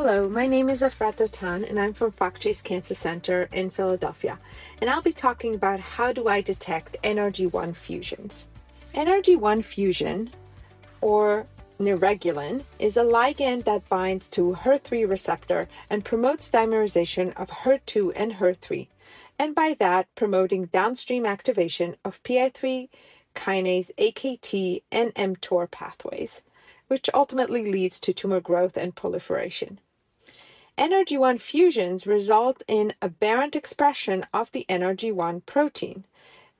Hello, my name is Efrat Dotan and I'm from Fox Chase Cancer Center in Philadelphia. And I'll be talking about how do I detect NRG1 fusions. NRG1 fusion, or neuregulin, is a ligand that binds to HER3 receptor and promotes dimerization of HER2 and HER3, and by that promoting downstream activation of PI3 kinase, AKT, and mTOR pathways, which ultimately leads to tumor growth and proliferation. NRG1 fusions result in aberrant expression of the NRG1 protein.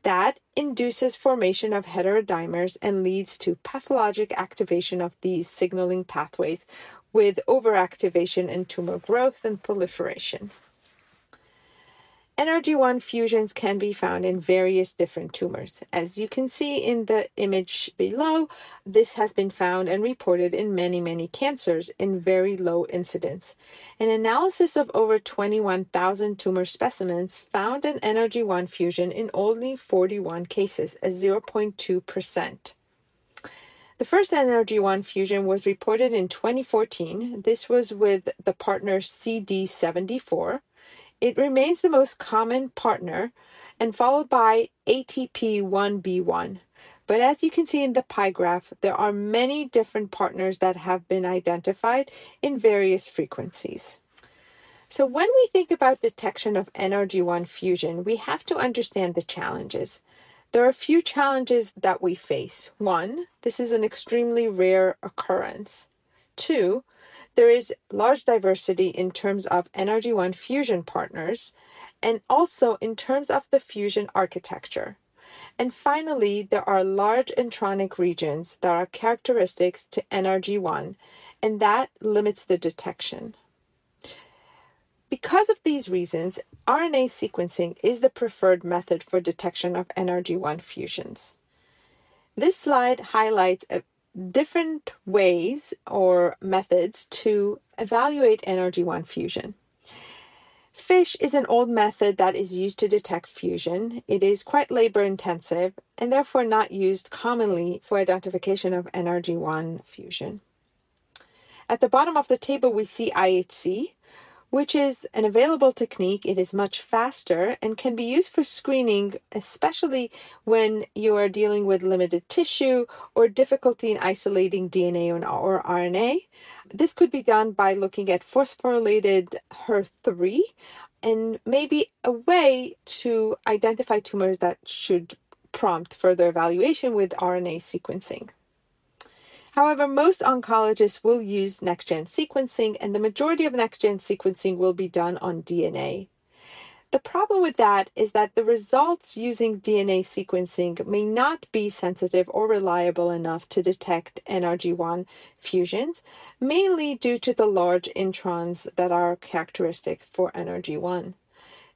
That induces formation of heterodimers and leads to pathologic activation of these signaling pathways with overactivation and tumor growth and proliferation. NRG1 fusions can be found in various different tumors. As you can see in the image below, this has been found and reported in many, many cancers in very low incidence. An analysis of over 21,000 tumor specimens found an NRG1 fusion in only 41 cases, at 0.2%. The first NRG1 fusion was reported in 2014. This was with the partner CD74 it remains the most common partner and followed by ATP1B1. But as you can see in the pie graph, there are many different partners that have been identified in various frequencies. So when we think about detection of NRG1 fusion, we have to understand the challenges. There are a few challenges that we face. One, this is an extremely rare occurrence. Two, there is large diversity in terms of NRG1 fusion partners and also in terms of the fusion architecture. And finally, there are large intronic regions that are characteristics to NRG1, and that limits the detection. Because of these reasons, RNA sequencing is the preferred method for detection of NRG1 fusions. This slide highlights different ways or methods to evaluate NRG1 fusion. FISH is an old method that is used to detect fusion. It is quite labor intensive and therefore not used commonly for identification of NRG1 fusion. At the bottom of the table, we see IHC, which is an available technique. It is much faster and can be used for screening, especially when you are dealing with limited tissue or difficulty in isolating DNA or RNA. This could be done by looking at phosphorylated HER3 and maybe a way to identify tumors that should prompt further evaluation with RNA sequencing. However, most oncologists will use next gen sequencing, and the majority of next gen sequencing will be done on DNA. The problem with that is that the results using DNA sequencing may not be sensitive or reliable enough to detect NRG1 fusions, mainly due to the large introns that are characteristic for NRG1.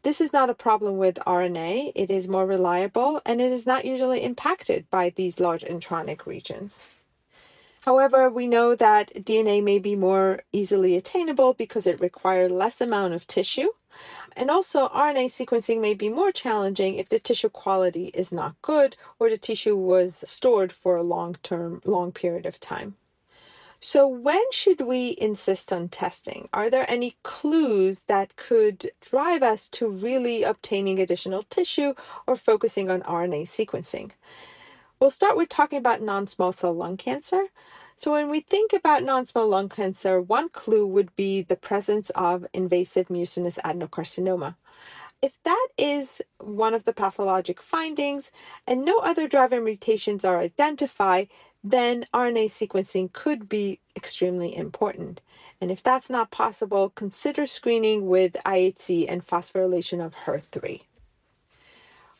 This is not a problem with RNA, it is more reliable and it is not usually impacted by these large intronic regions. However, we know that DNA may be more easily attainable because it requires less amount of tissue. And also, RNA sequencing may be more challenging if the tissue quality is not good or the tissue was stored for a long term, long period of time. So, when should we insist on testing? Are there any clues that could drive us to really obtaining additional tissue or focusing on RNA sequencing? We'll start with talking about non small cell lung cancer. So, when we think about non small lung cancer, one clue would be the presence of invasive mucinous adenocarcinoma. If that is one of the pathologic findings and no other driver mutations are identified, then RNA sequencing could be extremely important. And if that's not possible, consider screening with IHC and phosphorylation of HER3.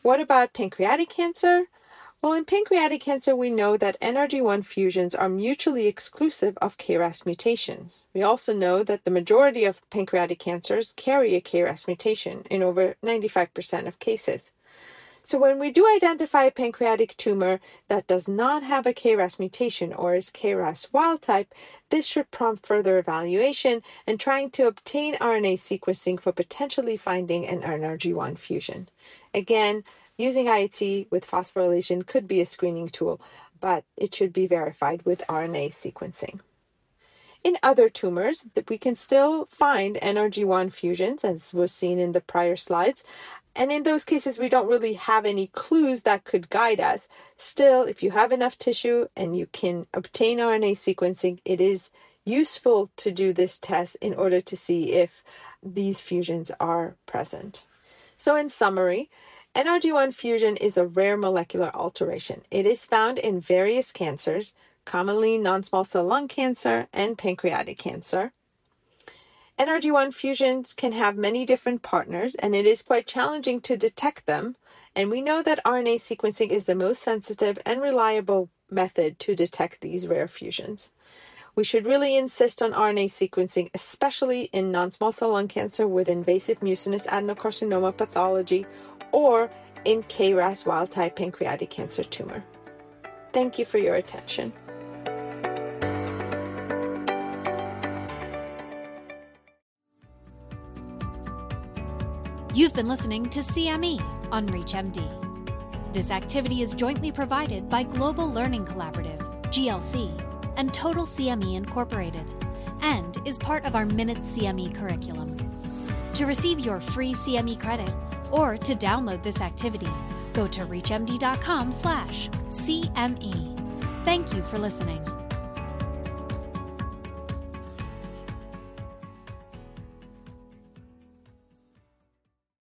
What about pancreatic cancer? Well, in pancreatic cancer, we know that NRG1 fusions are mutually exclusive of KRAS mutations. We also know that the majority of pancreatic cancers carry a KRAS mutation in over 95% of cases. So when we do identify a pancreatic tumor that does not have a KRAS mutation or is KRAS wild type, this should prompt further evaluation and trying to obtain RNA sequencing for potentially finding an NRG1 fusion. Again, using IHC with phosphorylation could be a screening tool, but it should be verified with RNA sequencing. In other tumors, we can still find NRG1 fusions, as was seen in the prior slides, and in those cases, we don't really have any clues that could guide us. Still, if you have enough tissue and you can obtain RNA sequencing, it is useful to do this test in order to see if these fusions are present. So, in summary, NRG1 fusion is a rare molecular alteration. It is found in various cancers, commonly non small cell lung cancer and pancreatic cancer. NRG1 fusions can have many different partners, and it is quite challenging to detect them. And we know that RNA sequencing is the most sensitive and reliable method to detect these rare fusions. We should really insist on RNA sequencing, especially in non small cell lung cancer with invasive mucinous adenocarcinoma pathology or in KRAS wild type pancreatic cancer tumor. Thank you for your attention. You've been listening to CME on ReachMD. This activity is jointly provided by Global Learning Collaborative, GLC, and Total CME Incorporated, and is part of our Minute CME curriculum. To receive your free CME credit or to download this activity, go to reachmd.com/cme. Thank you for listening.